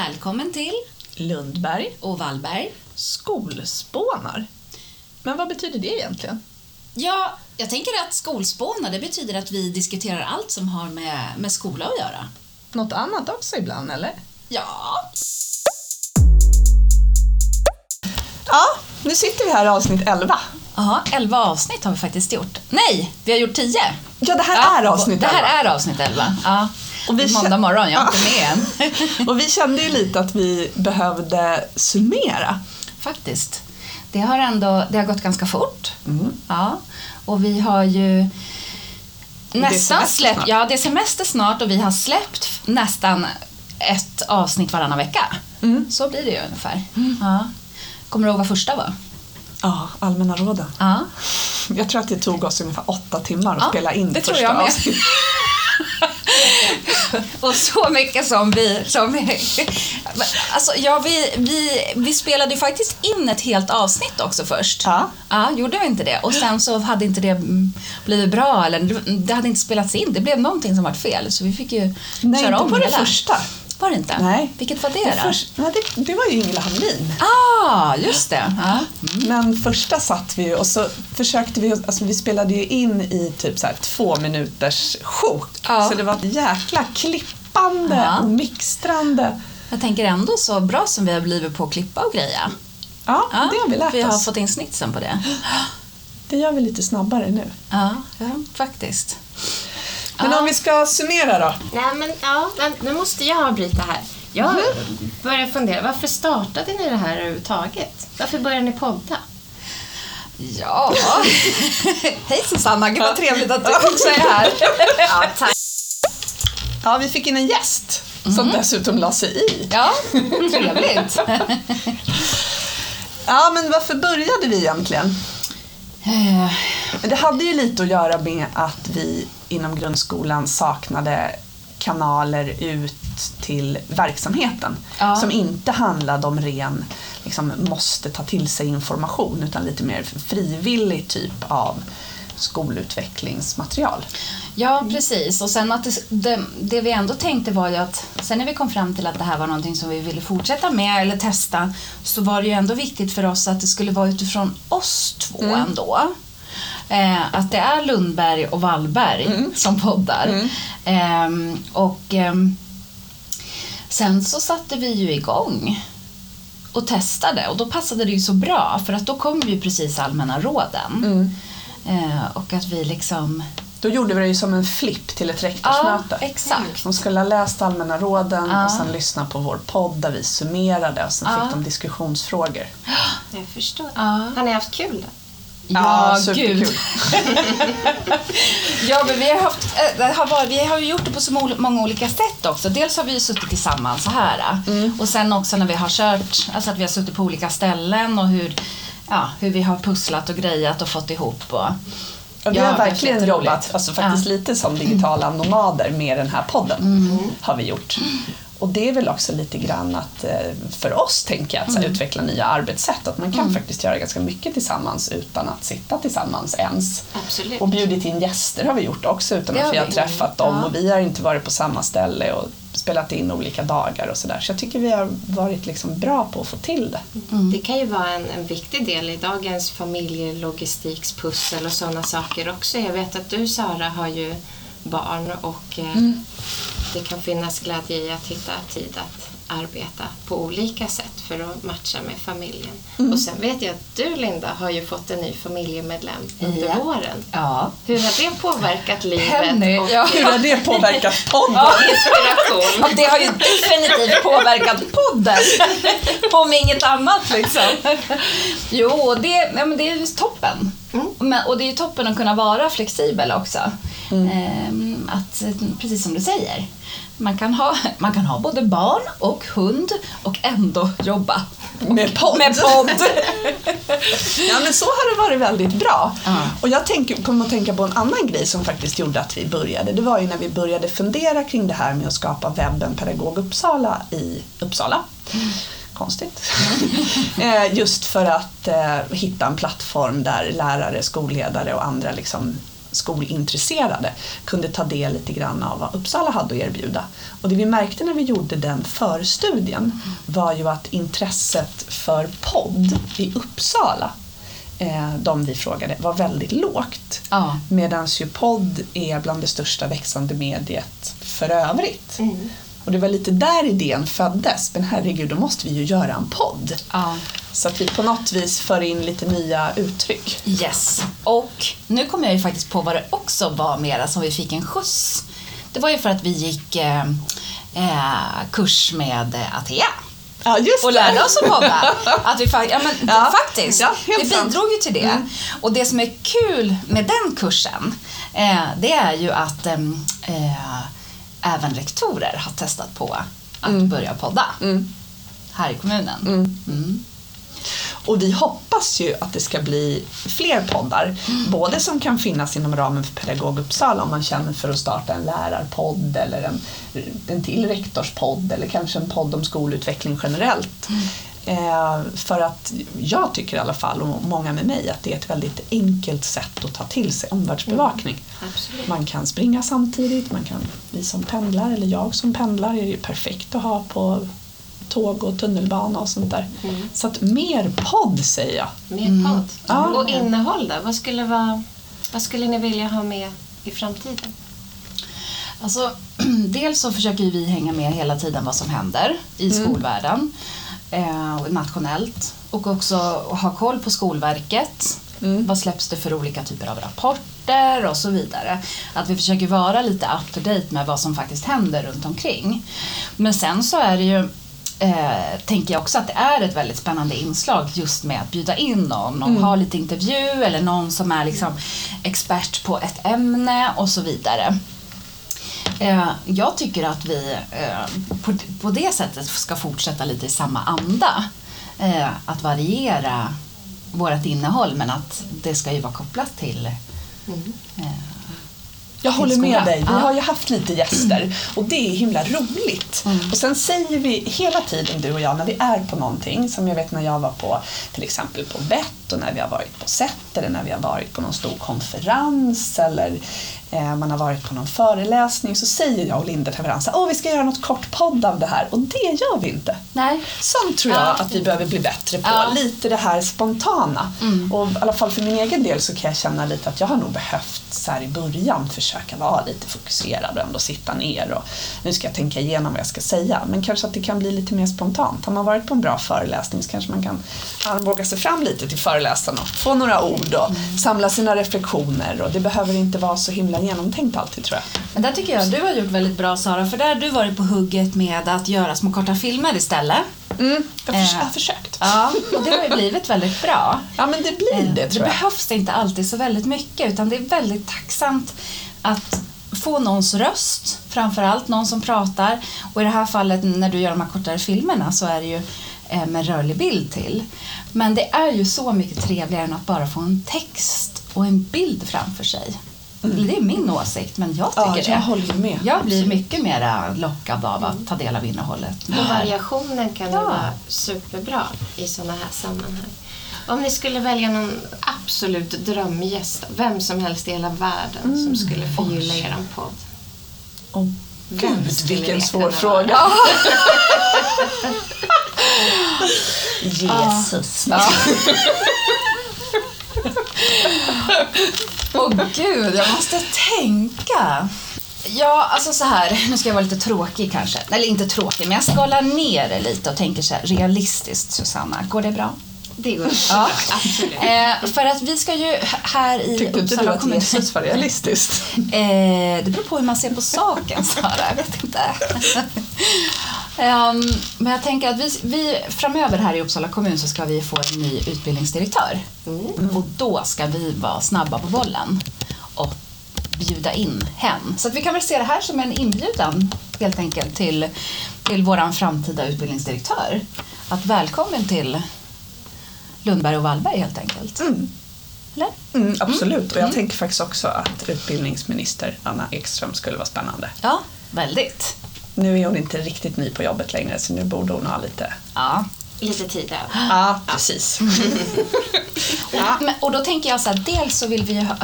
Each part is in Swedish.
Välkommen till Lundberg, och Wallberg. skolspånar. Men vad betyder det egentligen? Ja, jag tänker att skolspåna, det betyder att vi diskuterar allt som har med, med skola att göra. Något annat också ibland, eller? Ja, Ja, nu sitter vi här i avsnitt 11. Aha, 11 avsnitt har vi faktiskt gjort. Nej, vi har gjort 10. Ja, det här är avsnitt Det 11. här är avsnitt 11. Ja. Och vi Måndag morgon, jag är inte med än. Och vi kände ju lite att vi behövde summera. Faktiskt. Det har ändå det har gått ganska fort. Mm. Ja. Och vi har ju nästan släppt, snart. ja det är semester snart och vi har släppt nästan ett avsnitt varannan vecka. Mm. Så blir det ju ungefär. Ja. Kommer du ihåg vad första var? Ja, allmänna råden. Ja. Jag tror att det tog oss ungefär åtta timmar att Ja, spela in det tror första jag med. avsnittet. Och så mycket som vi... Som alltså, ja, vi, vi, vi spelade ju faktiskt in ett helt avsnitt också först. Ja. Ja, gjorde vi inte det? Och sen så hade inte det blivit bra, eller det hade inte spelats in. Det blev någonting som var fel, så vi fick ju Nej, köra om på det hela. första. Var det inte? Nej. Vilket var det, Det, då? först, nej, det, det var ju Ingela Hamlin. Ah, just det. Ja. Men första satt vi ju och så försökte vi, alltså vi spelade ju in i typ så här två minuters sjok. Ja. Så det var ett jäkla klippande Ja. och mixtrande. Jag tänker ändå så bra som vi har blivit på att klippa och greja. Ja, det har vi lärt vi har oss. fått in snitsen på det. Det gör vi lite snabbare nu. Ja, ja faktiskt. Men Ja. om vi ska summera då. Nej, men ja, nu måste jag avbryta här. Jag börjar fundera, varför startade ni det här överhuvudtaget? Varför började ni podda? Ja. Hej Susanna, gud vad trevligt att du också är här. Ja, tack. Ja, vi fick in en gäst som dessutom la sig i. Ja, trevligt. Ja, men varför började vi egentligen? Eh, Det hade ju lite att göra med att vi inom grundskolan saknade kanaler ut till verksamheten Ja. som inte handlade om ren, liksom, måste ta till sig information utan lite mer frivillig typ av skolutvecklingsmaterial. Ja, precis. Och sen att det, det, det vi ändå tänkte var ju att sen när vi kom fram till att det här var någonting som vi ville fortsätta med eller testa så var det ju ändå viktigt för oss att det skulle vara utifrån oss två ändå. Eh, att det är Lundberg och Wallberg som poddar. Ehm, och ehm, sen så satte vi ju igång och testade och då passade det ju så bra för att då kom ju precis allmänna råden. Eh, och att vi liksom Då gjorde vi det ju som en flipp till ett rektorsmöte. Ja, exakt. De skulle ha läst allmänna råden Ja. och sen lyssna på vår podd där vi summerade och sen Ja. fick de diskussionsfrågor. Jag förstår. Ja. Har ni haft kul Ja, superkul. gud. ja, men vi har, haft, eh, har varit, vi har gjort det på så många olika sätt också. Dels har vi ju suttit tillsammans så här. Mm. Och sen också när vi har kört, alltså att vi har suttit på olika ställen och hur, ja, hur vi har pusslat och grejat och fått ihop. Och, Ja, vi Ja, har är verkligen jobbat alltså faktiskt lite som digitala nomader med den här podden. Mm. Har vi gjort. Och det är väl också lite grann att eh, för oss tänker jag att så Mm. utveckla nya arbetssätt. Att man kan faktiskt göra ganska mycket tillsammans utan att sitta tillsammans ens. Absolut. Och bjudit in gäster har vi gjort också utan att vi har träffat dem Ja. och vi har inte varit på samma ställe och spelat in olika dagar och sådär. Så jag tycker vi har varit liksom bra på att få till det. Det kan ju vara en, en viktig del i dagens familjelogistikspussel och sådana saker också. Jag vet att du Sara har ju barn och eh, det kan finnas glädje i att hitta tid att arbeta på olika sätt för att matcha med familjen. Och sen vet jag att du Linda har ju fått en ny familjemedlem under Ja. våren. ja. Hur har det påverkat livet Penny, och ja. Hur har det påverkat podden? inspiration? Ja, det har ju definitivt påverkat podden. Om inget annat liksom. Jo, det, ja, men det är toppen. Men, och det är ju toppen att kunna vara flexibel också. Ehm, att, precis som du säger. Man kan, ha, man kan ha både barn och hund och ändå jobba Med podd. med podd. Ja men så har det varit väldigt bra. Ja. Och jag tänker, kom att tänka på en annan grej som faktiskt gjorde att vi började. Det var ju när vi började fundera kring det här med att skapa webben Pedagog Uppsala i Uppsala. Konstigt. Eh, Just för att eh, hitta en plattform där lärare, skolledare och andra liksom skolintresserade kunde ta del lite grann av vad Uppsala hade att erbjuda. Och det vi märkte när vi gjorde den förstudien var ju att intresset för podd i Uppsala eh, de vi frågade, var väldigt lågt. Ja. Medan ju podd är bland det största växande mediet för övrigt. Mm. Och det var lite där idén föddes. Men herregud, då måste vi ju göra en podd. Ja. Så att vi på något vis för in lite nya uttryck. Yes. Och nu kommer jag ju faktiskt på vad det också var mera som vi fick en skjuts. Det var ju för att vi gick eh, eh, kurs med eh, Atea. Ja, just och det. lärde oss att podda. Att vi, ja, men, Ja. Faktiskt, Ja, vi. Mm. bidrog ju till det. Och det som är kul med den kursen, eh, det är ju att ehm, eh, även rektorer har testat på att Mm. börja podda här i kommunen. Mm. Och vi hoppas ju att det ska bli fler poddar. Både som kan finnas inom ramen för Pedagog Uppsala om man känner för att starta en lärarpodd eller en, en till rektorspodd eller kanske en podd om skolutveckling generellt. Eh, för att jag tycker i alla fall, och många med mig, att det är ett väldigt enkelt sätt att ta till sig omvärldsbevakning. Absolut. Man kan springa samtidigt, man kan, vi som pendlar eller jag som pendlar är ju perfekt att ha på tåg och tunnelbana och sånt där. Mm. Så att mer podd säger jag. Mer podd. Ja. Och innehåll då? Vad skulle, vara, vad skulle ni vilja ha med i framtiden? Alltså, dels så försöker vi hänga med hela tiden vad som händer i Mm. skolvärlden eh, nationellt och också ha koll på Skolverket. Mm. Vad släpps det för olika typer av rapporter och så vidare. Att vi försöker vara lite up to date med vad som faktiskt händer runt omkring. Men sen så är det ju Eh, tänker jag också att det är ett väldigt spännande inslag just med att bjuda in någon och ha lite intervju eller någon som är liksom expert på ett ämne och så vidare. Eh, jag tycker att vi eh, på, på det sättet ska fortsätta lite i samma anda. Eh, att variera vårt innehåll men att det ska ju vara kopplat till eh, Jag håller med dig. Vi har ju haft lite gäster och det är himla roligt. Mm. Och sen säger vi hela tiden, du och jag, när vi är på någonting, som jag vet när jag var på till exempel på VET och när vi har varit på SET eller när vi har varit på någon stor konferens eller man har varit på någon föreläsning så säger jag och Linda till varandra åh vi ska göra något kort podd av det här och det gör vi inte. Nej. Sånt tror jag Ja. att vi behöver bli bättre på. Ja. Lite det här spontana. Och i alla fall för min egen del så kan jag känna lite att jag har nog behövt så här i början försöka vara lite fokuserad och ändå sitta ner och nu ska jag tänka igenom vad jag ska säga. Men kanske att det kan bli lite mer spontant. Har man varit på en bra föreläsning så kanske man kan våga sig fram lite till föreläsaren och få några ord och samla sina reflektioner och det behöver inte vara så himla genomtänkt alltid tror jag. Men där tycker jag du har gjort väldigt bra Sara, för där har du varit på hugget med att göra små korta filmer istället. Mm, jag, förs- Eh. jag har försökt. Ja, och det har ju blivit väldigt bra. Ja men det blir det Eh, tror jag. behövs inte alltid så väldigt mycket utan det är väldigt tacksamt att få någons röst, framförallt någon som pratar. Och i det här fallet när du gör de här kortare filmerna så är det ju eh, med rörlig bild till. Men det är ju så mycket trevligare än att bara få en text och en bild framför sig. Eller Det är min åsikt, men jag tycker Mm. Ja, jag det. håller med. Jag blir mycket mer lockad av att ta del av innehållet. Och variationen kan Ja. vara superbra i sådana här sammanhang. Om ni skulle välja någon absolut drömgäst, vem som helst i hela världen Mm. som skulle förgylla er podd. Vem Gud, vilken svår fråga. Jesus. Åh gud, jag måste tänka. Ja, alltså så här, nu ska jag vara lite tråkig kanske. Eller inte tråkig, men jag skalar ner det lite och tänker så här, realistiskt Susanna, går det bra? Det går Ja. absolut. Eh, för att vi ska ju här i Tyckte inte du Uppsala att kommun... Jesus var realistiskt? Eh, det beror på hur man ser på saken, Sara. Jag vet inte. Ehm, men jag tänker att vi, vi framöver här i Uppsala kommun så ska vi få en ny utbildningsdirektör. Och då ska vi vara snabba på bollen och bjuda in hen. Så att vi kan väl se det här som en inbjudan helt enkelt till, till vår framtida utbildningsdirektör. Att välkommen till Lundberg och Wallberg helt enkelt. Eller? Mm, absolut, och jag tänker faktiskt också att utbildningsminister Anna Ekström skulle vara spännande. Ja, väldigt. Nu är hon inte riktigt ny på jobbet längre så nu borde hon ha lite... Ja. Lite tid över. Ja, precis. Och, men, och då tänker jag så här, dels så vill vi ju ha,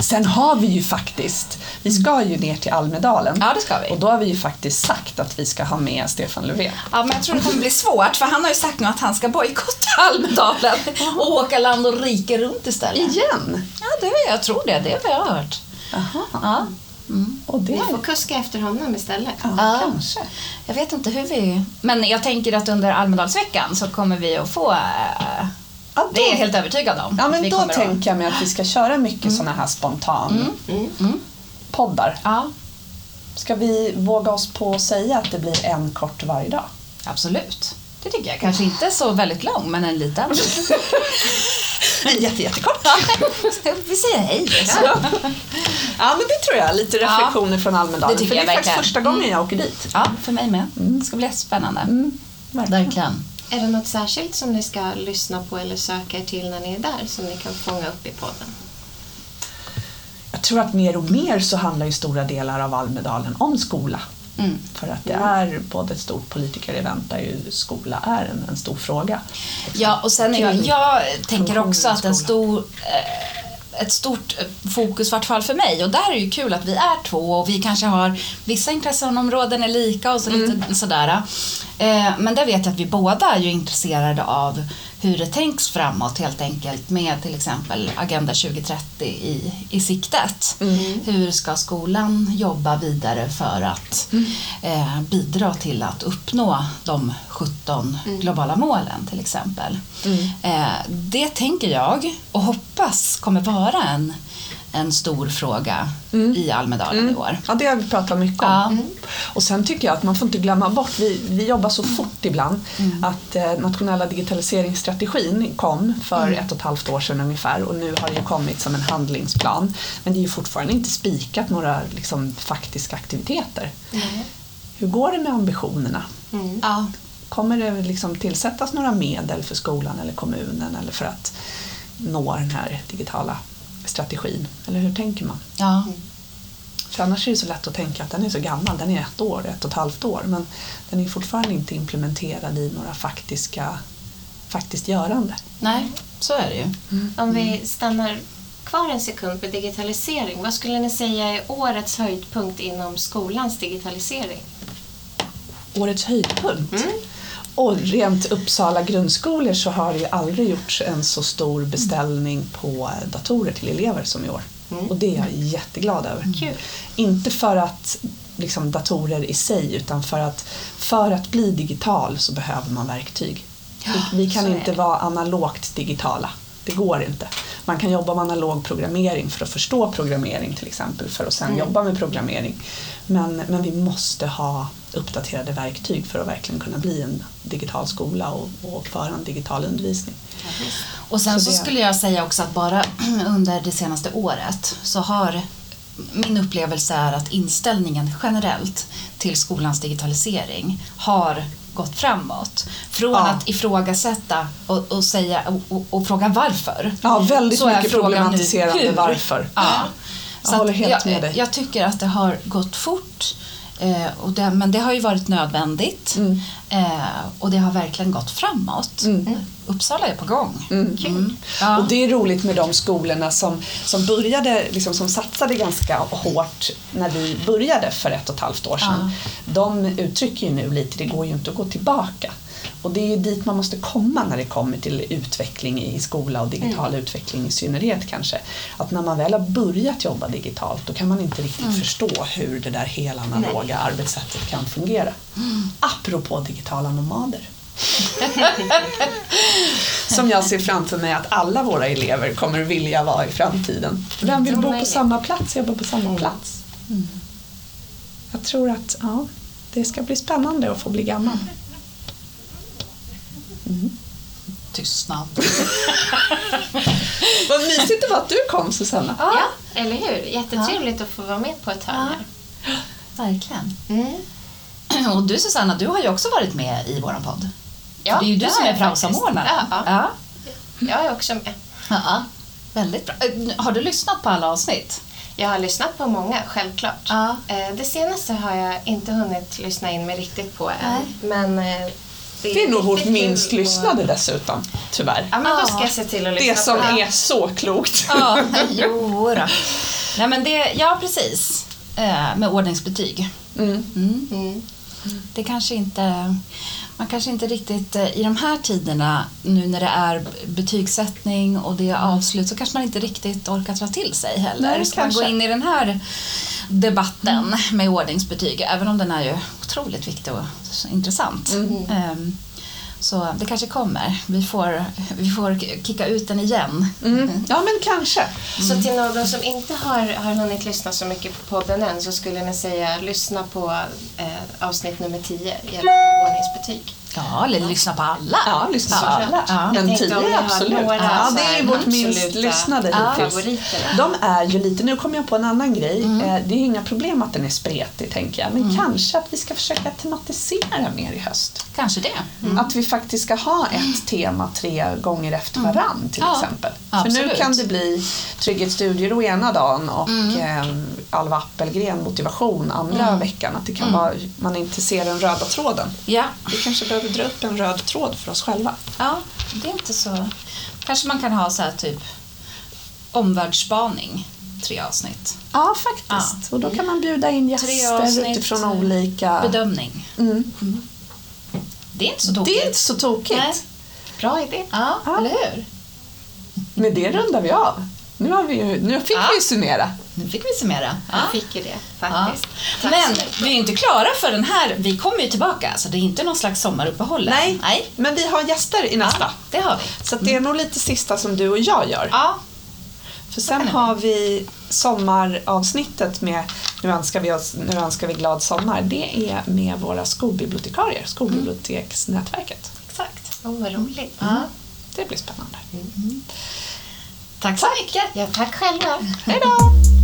Sen har vi ju faktiskt, vi ska ju ner till Almedalen. Ja, det ska vi. Och då har vi ju faktiskt sagt att vi ska ha med Stefan Löfven. Ja, men jag tror det kommer bli svårt för han har ju sagt nu att han ska bojkotta Almedalen och åka land och rike runt istället. Igen? Ja, det, jag tror det. Det har jag hört. Jaha. Ja. Och det Vi får kuska efter honom istället. ja, Ja. kanske. Jag vet inte hur vi... Men jag tänker att under Almedalsveckan så kommer vi att få... eh, Ja, då, Det är jag helt övertygad om. ja, men då tänker jag mig att vi ska köra mycket såna här spontan Mm. poddar. Ja, Ska vi våga oss på att säga att det blir en kort varje dag? absolut. Det tycker jag. Kanske inte så väldigt lång, men en liten. En jätte, jättekort. vi säger hej. Så. Ja, men det tror jag. Lite reflektioner från Almedalen. Det tycker För det är faktiskt första gången jag åker dit. Ja, för mig med. Det ska bli spännande. verkligen. Verkligen. Är det något särskilt som ni ska lyssna på eller söka er till när ni är där som ni kan fånga upp i podden? Jag tror att mer och mer så handlar ju stora delar av Almedalen om skola. Mm. För att det är både ett stort politikerevent där ju skola är en, en stor fråga. Ja, och sen är jag, jag tänker också att en stor, eh, ett stort eh, fokus, i vart fall för mig, och där är det ju kul att vi är två och vi kanske har vissa intresseområden är lika och så lite sådär. Eh, Men där vet jag att vi båda är ju intresserade av hur det tänks framåt helt enkelt med till exempel Agenda 2030 i, i siktet. Hur ska skolan jobba vidare för att eh, bidra till att uppnå de 17 globala målen till exempel. Eh, det tänker jag och hoppas kommer vara en, en stor fråga i Almedalen i år. Ja, det har vi pratat mycket om. Ja. Och sen tycker jag att man får inte glömma bort, vi, vi jobbar så fort ibland, att eh, nationella digitaliseringsstrategin kom för ett och ett halvt år sedan ungefär och nu har det ju kommit som en handlingsplan. Men det är ju fortfarande inte spikat några liksom, faktiska aktiviteter. Hur går det med ambitionerna? Ja. Kommer det liksom tillsättas några medel för skolan eller kommunen eller för att nå den här digitala strategin? Eller hur tänker man? Ja. För annars är det så lätt att tänka att den är så gammal, den är ett år, ett och ett halvt år, men den är fortfarande inte implementerad i några faktiska, faktiskt görande. Nej, så är det ju. Om vi stannar kvar en sekund på digitalisering. Vad skulle ni säga är årets höjdpunkt inom skolans digitalisering? Årets höjdpunkt. Mm. Och rent Uppsala grundskolor så har det ju aldrig gjorts en så stor beställning på datorer till elever som i år. Och det är jag jätteglad över. Kul. Inte för att liksom, datorer i sig utan för att för att bli digital så behöver man verktyg. vi, vi kan inte vara analogt digitala. Det går inte. Man kan jobba med analog programmering för att förstå programmering till exempel för att sen jobba med programmering. Men, men vi måste ha uppdaterade verktyg för att verkligen kunna bli en digital skola och, och föra en digital undervisning. Och sen Så så, det- skulle jag säga också att bara under det senaste året så har min upplevelse är att inställningen generellt till skolans digitalisering har gått framåt. Från Ja. att ifrågasätta och, och, säga, och, och, fråga varför. Ja, väldigt så mycket problematiserande varför. Ja. Jag Så håller helt jag, med dig. Jag tycker att det har gått fort. Eh, och det, men det har ju varit nödvändigt. Mm. Eh, och det har verkligen gått framåt. Uppsala är på gång. Mm. Ja. Och det är roligt med de skolorna som, som började, liksom, som satsade ganska hårt när vi började för ett och ett halvt år sedan. De uttrycker ju nu lite, det går ju inte att gå tillbaka. Och det är ju dit man måste komma när det kommer till utveckling i skola och digital utveckling i synnerhet kanske. Att när man väl har börjat jobba digitalt då kan man inte riktigt förstå hur det där hela analoga arbetssättet kan fungera. Apropå digitala nomader. Som jag ser framför mig att alla våra elever kommer vilja vara i framtiden. Vem vill bo på samma plats, jobba på samma plats? Jag tror att ja, det ska bli spännande att få bli gammal. Tystnad. Vad mysigt det var att du kom Susanna. Ja, eller hur? Jättetrevligt att få vara med på ett hörn här. Verkligen. Mm. Och du Susanna, du har ju också varit med i vår podd. Ja, det är ju du som är praosamordnare. Ja, Ja. Jag är också med. Ja. Väldigt bra. Eh, Har du lyssnat på alla avsnitt? Jag har lyssnat på många, självklart. Ja. Eh, Det senaste har jag inte hunnit lyssna in mig riktigt på än. Nej. Men eh, Det är nog vårt minst kul lyssnade dessutom, tyvärr. Ja, men då ska jag se till att lyssna Det som på det. är så klokt. Ja, jo då. Nej, men det, ja, precis. Eh, med ordningsbetyg. Mm. Mm. Mm. Det kanske inte... Man kanske inte riktigt eh, i de här tiderna, nu när det är betygssättning och det är avslut, så kanske man inte riktigt orkar ta till sig heller. Nej, Ska man kanske. gå in i den här debatten med ordningsbetyg, även om den är ju otroligt viktig och intressant. Ehm, Så det kanske kommer. Vi får, vi får kicka ut den igen. Mm. Ja, men kanske. Så till någon som inte har, har hunnit lyssna så mycket på podden än så skulle ni säga lyssna på eh, avsnitt nummer 10 gällande ordningsbetyg. Ja, eller lyssna på alla. Ja, lyssna på alla. Ja. Ni tio, absolut. Ja, det är vårt minst lyssnade hittills. De är ju lite, nu kommer jag på en annan grej. Mm. Eh, Det är inga problem att den är spretig tänker jag. Men kanske att vi ska försöka tematisera mer i höst. Kanske det. Att vi faktiskt ska ha ett tema tre gånger efter varann till Mm. Ja, exempel. För nu absolut. kan det bli Trygghetsstudier å ena dagen och Mm. eh, Alva Appelgren motivation andra veckan. Att det Mm. kan vara, man inte ser den röda tråden. Ja. Vi kanske behöver dra upp en röd tråd för oss själva. ja, det är inte så... Kanske man kan ha så här typ omvärldsspaning, tre avsnitt. Ja, faktiskt. Och då kan man bjuda in gäster utifrån olika... Bedömning. Mm. Det är inte så tokigt. Det är inte så tokigt. Nej. Bra idé. Ja, Ja. eller hur? Med det rundar vi av. Nu, har vi ju, nu fick Ja. vi ju summera. Nu fick vi summera. Ja. Jag fick ju det Ja. faktiskt. Tack Men vi är inte klara för den här. Vi kommer ju tillbaka, så det är inte någon slags sommaruppehåll. Nej, Nej. men vi har gäster i nästa. Ja, det har vi. Så det är nog lite sista som du och jag gör. Ja, För sen har vi sommaravsnittet med Nu önskar vi, oss, nu önskar vi glad sommar. Det är med våra skolbibliotekarier, skolbiblioteksnätverket. exakt. Åh, vad roligt. Ja. Det blir spännande. Tack så mycket. Ja, tack själva. Hej då!